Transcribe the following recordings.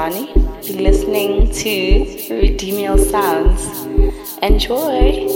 You're listening to Redeem Sounds. Enjoy.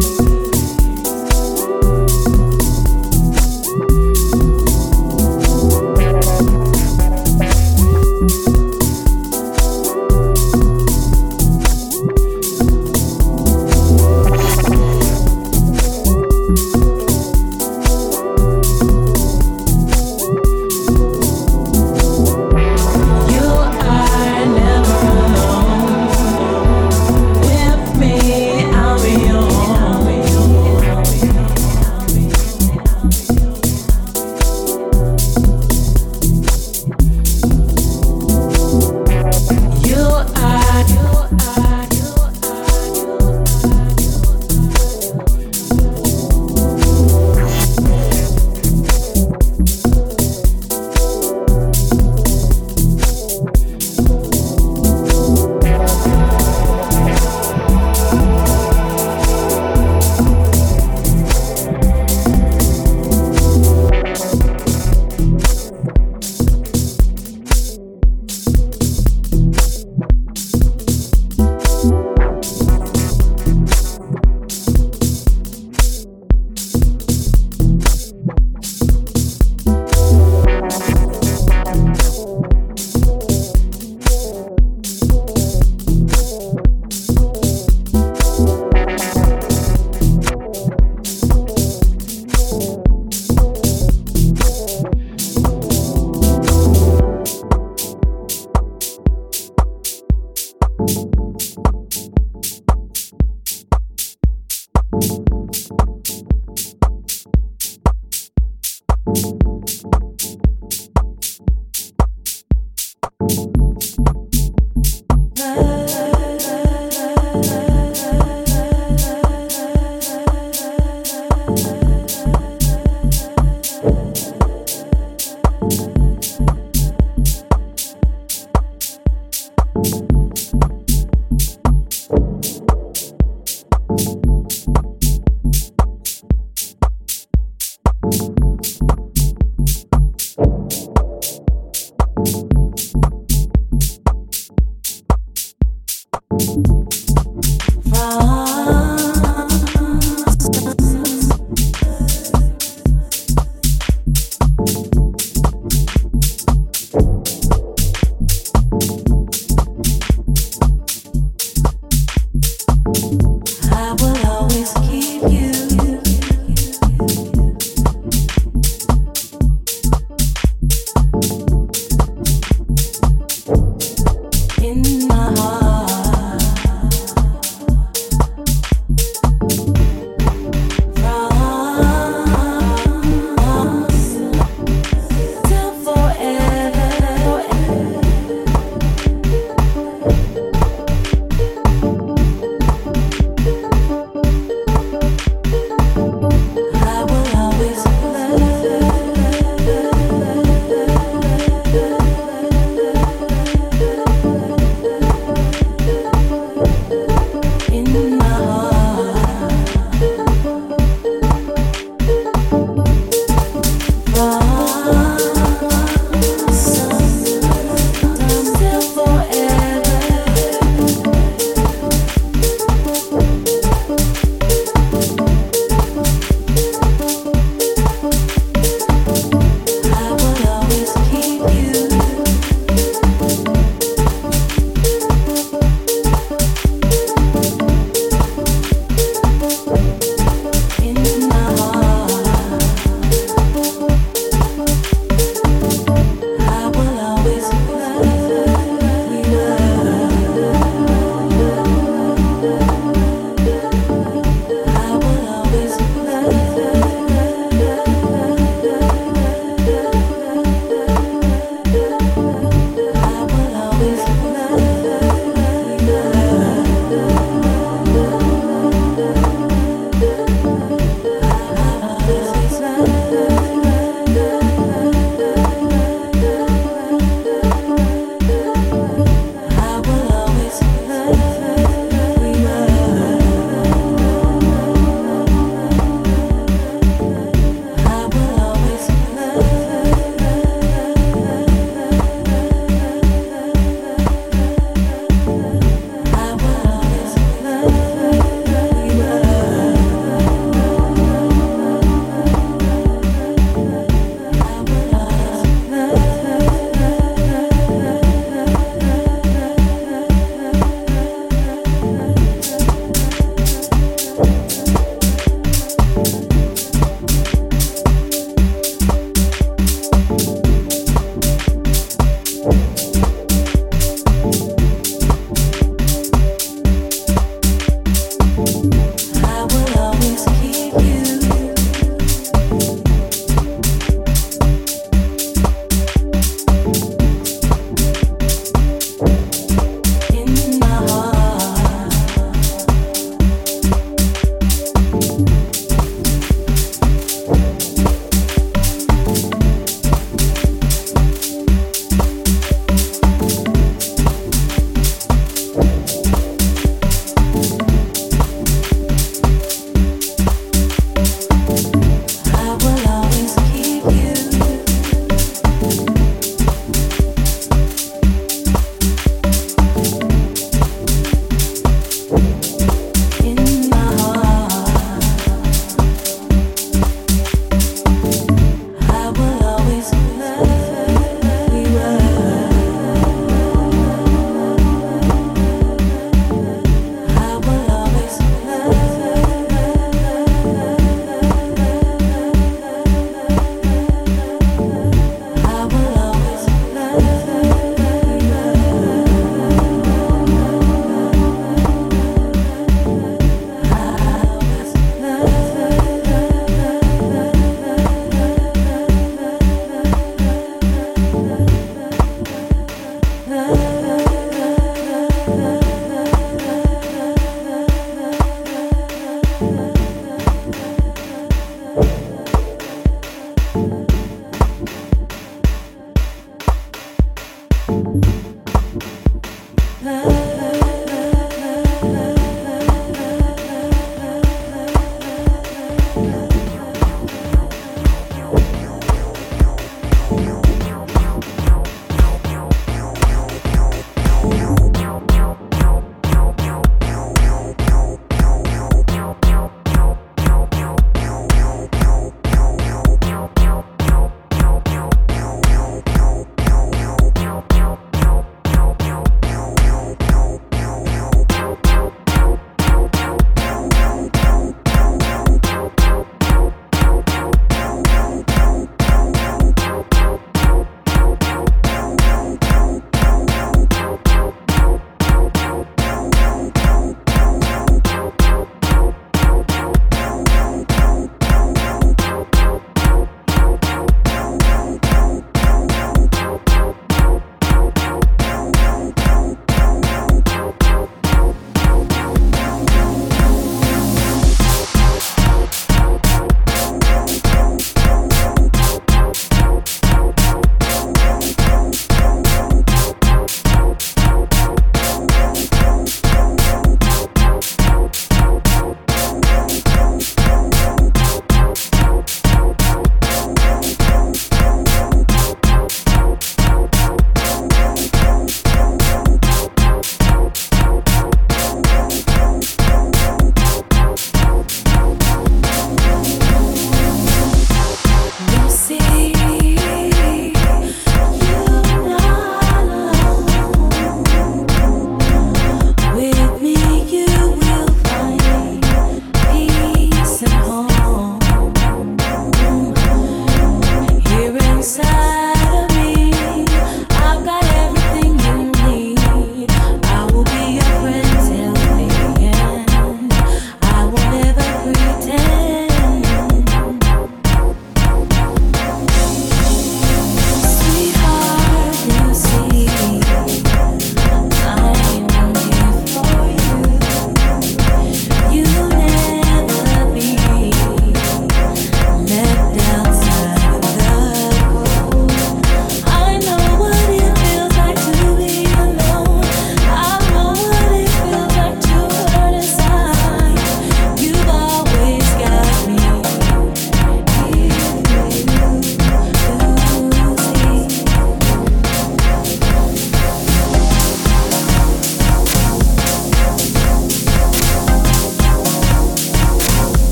Peace.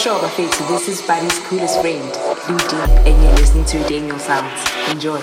Sure, Bafetu. This is Buddy's coolest friend, Lou Deep, and you're listening to Daniel Sounds. Enjoy.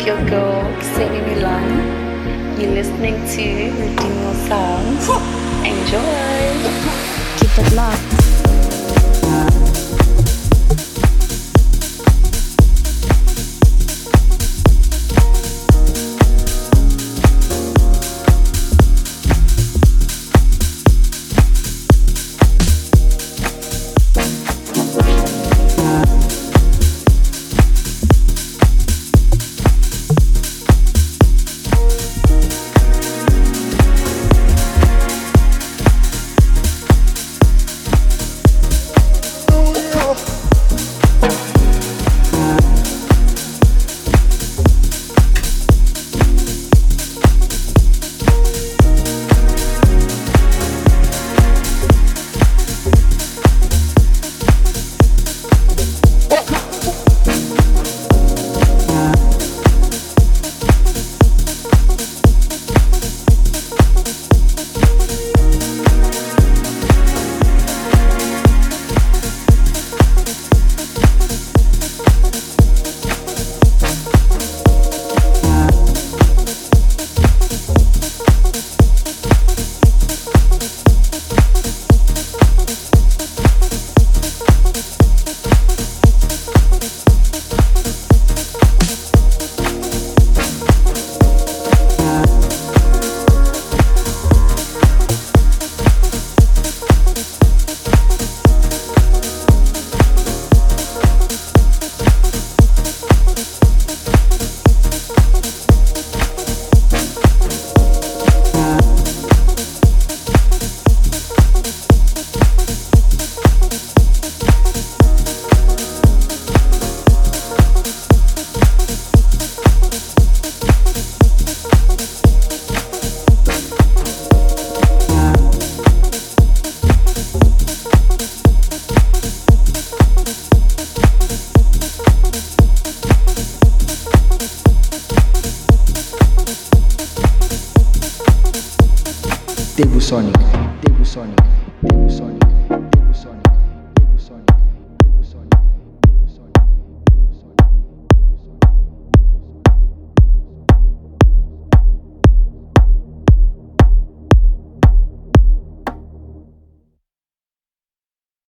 With your